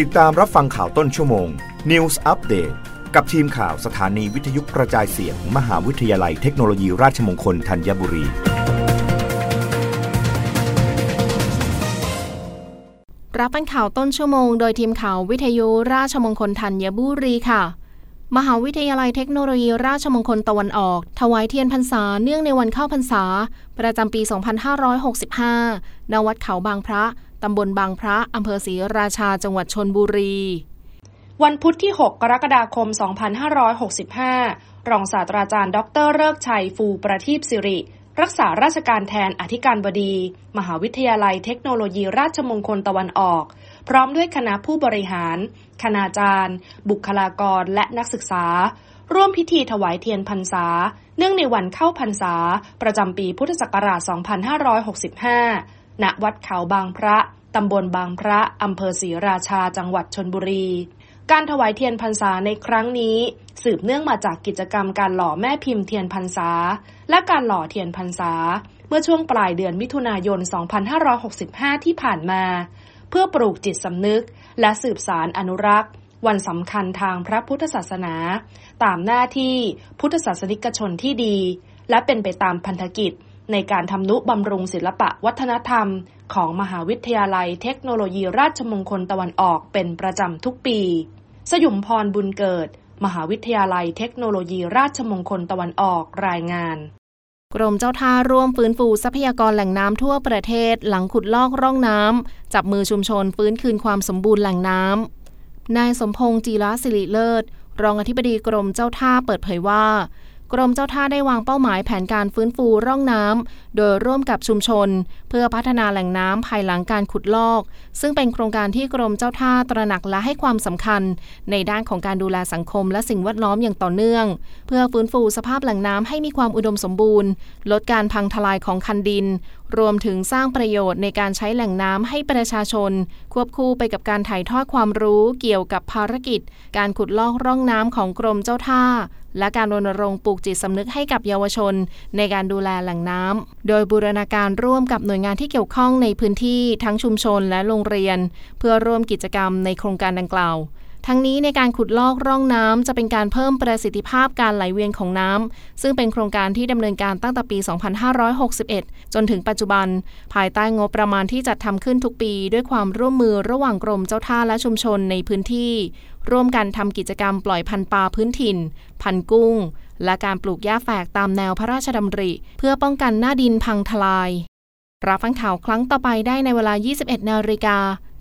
ติดตามรับฟังข่าวต้นชั่วโมง News Update กับทีมข่าวสถานีวิทยุกระจายเสียงมมหาวิทยาลัยเทคโนโลยีราชมงคลธัญบุรี รับฟังข่าวต้นชั่วโมง โดยทีมข่าววิทยุราชมงคลธัญบุรีค่ะ มหาวิทยาลัยเทคโนโลยีราชมงคลตะวันออก ถวายเทียนพรรษาเนื่องในวันเข้าพรรษา ประจำปี 2565 ณ วัดเขาบางพระ ตำบลบางพระอำเภอศรีราชาจังหวัดชนบุรี วันพุธที่ 6 กรกฎาคม 2565 รองศาสตราจารย์ดรเลิกชัยฟูประทีปสิริ รักษาราชการแทนอธิการบดี มหาวิทยาลัยเทคโนโลยีราชมงคลตะวันออก พร้อมด้วยคณะผู้บริหาร คณาจารย์ บุคลากรและนักศึกษาร่วมพิธีถวายเทียนพรรษา เนื่องในวันเข้าพรรษา ประจำปีพุทธศักราช 2565 ณวัดเขาบางพระตำบลบางพระอำเภอศรีราชาจังหวัดชนบุรี การถวายเทียนพรรษาในครั้งนี้ สืบเนื่องมาจากกิจกรรมการหล่อแม่พิมพ์เทียนพรรษา และการหล่อเทียนพรรษา เมื่อช่วงปลายเดือนมิถุนายน 2565 ที่ผ่านมา เพื่อปลูกจิตสำนึก และสืบสารอนุรักษ์ วันสำคัญทางพระพุทธศาสนา ตามหน้าที่พุทธศาสนิกชนที่ดี และเป็นไปตามพันธกิจ ในการทำนุบำรุงศิลปะวัฒนธรรม ของมหาวิทยาลัยเทคโนโลยีราชมงคลตะวันออกเป็นประจำทุกปี สยุมพรบุญเกิด มหาวิทยาลัยเทคโนโลยีราชมงคลตะวันออกรายงานกรมเจ้าท่าร่วมฟื้นฟูทรัพยากรแหล่งน้ำทั่วประเทศ หลังขุดลอกร่องน้ำจับมือชุมชนฟื้นคืนความสมบูรณ์แหล่งน้ำนายสมพงษ์จีรศิริเลิศ รองอธิบดีกรมเจ้าท่าเปิดเผยว่า กรมเจ้าท่าได้วางเป้าหมายแผนการฟื้นฟูร่องน้ำ โดยร่วมกับชุมชน เพื่อพัฒนาแหล่งน้ำภายหลังการขุดลอก ซึ่งเป็นโครงการที่กรมเจ้าท่าตระหนักและให้ความสำคัญ ในด้านของการดูแลสังคมและสิ่งแวดล้อมอย่างต่อเนื่อง เพื่อฟื้นฟูสภาพแหล่งน้ำให้มีความอุดมสมบูรณ์ ลดการพังทลายของคันดิน รวมถึงสร้างประโยชน์ในการใช้แหล่งน้ำให้ประชาชน ควบคู่ไปกับการถ่ายทอดความรู้เกี่ยวกับภารกิจ การขุดลอกร่องน้ำของกรมเจ้าท่า และการรณรงค์ปลูกจิตสำนึกให้กับเยาวชน ในการดูแลแหล่งน้ำ โดยบูรณาการร่วมกับหน่วยงานที่เกี่ยวข้องในพื้นที่ทั้งชุมชนและโรงเรียน เพื่อร่วมกิจกรรมในโครงการดังกล่าว ทั้งนี้ในการขุดลอกร่องน้ำจะเป็นการเพิ่มประสิทธิภาพการไหลเวียนของน้ำซึ่งเป็นโครงการที่ดำเนินการตั้งแต่ปี 2561 จนถึงปัจจุบัน ภายใต้งบประมาณที่จัดทำขึ้นทุกปี ด้วยความร่วมมือระหว่างกรมเจ้าท่าและชุมชนในพื้นที่ ร่วมกันทำกิจกรรมปล่อยพันธุ์ปลาพื้นถิ่น พันกุ้ง และการปลูกหญ้าแฝกตามแนวพระราชดำริ เพื่อป้องกันหน้าดินพังทลายรับฟังข่าวครั้งต่อไปได้ในเวลา 21 นาฬิกา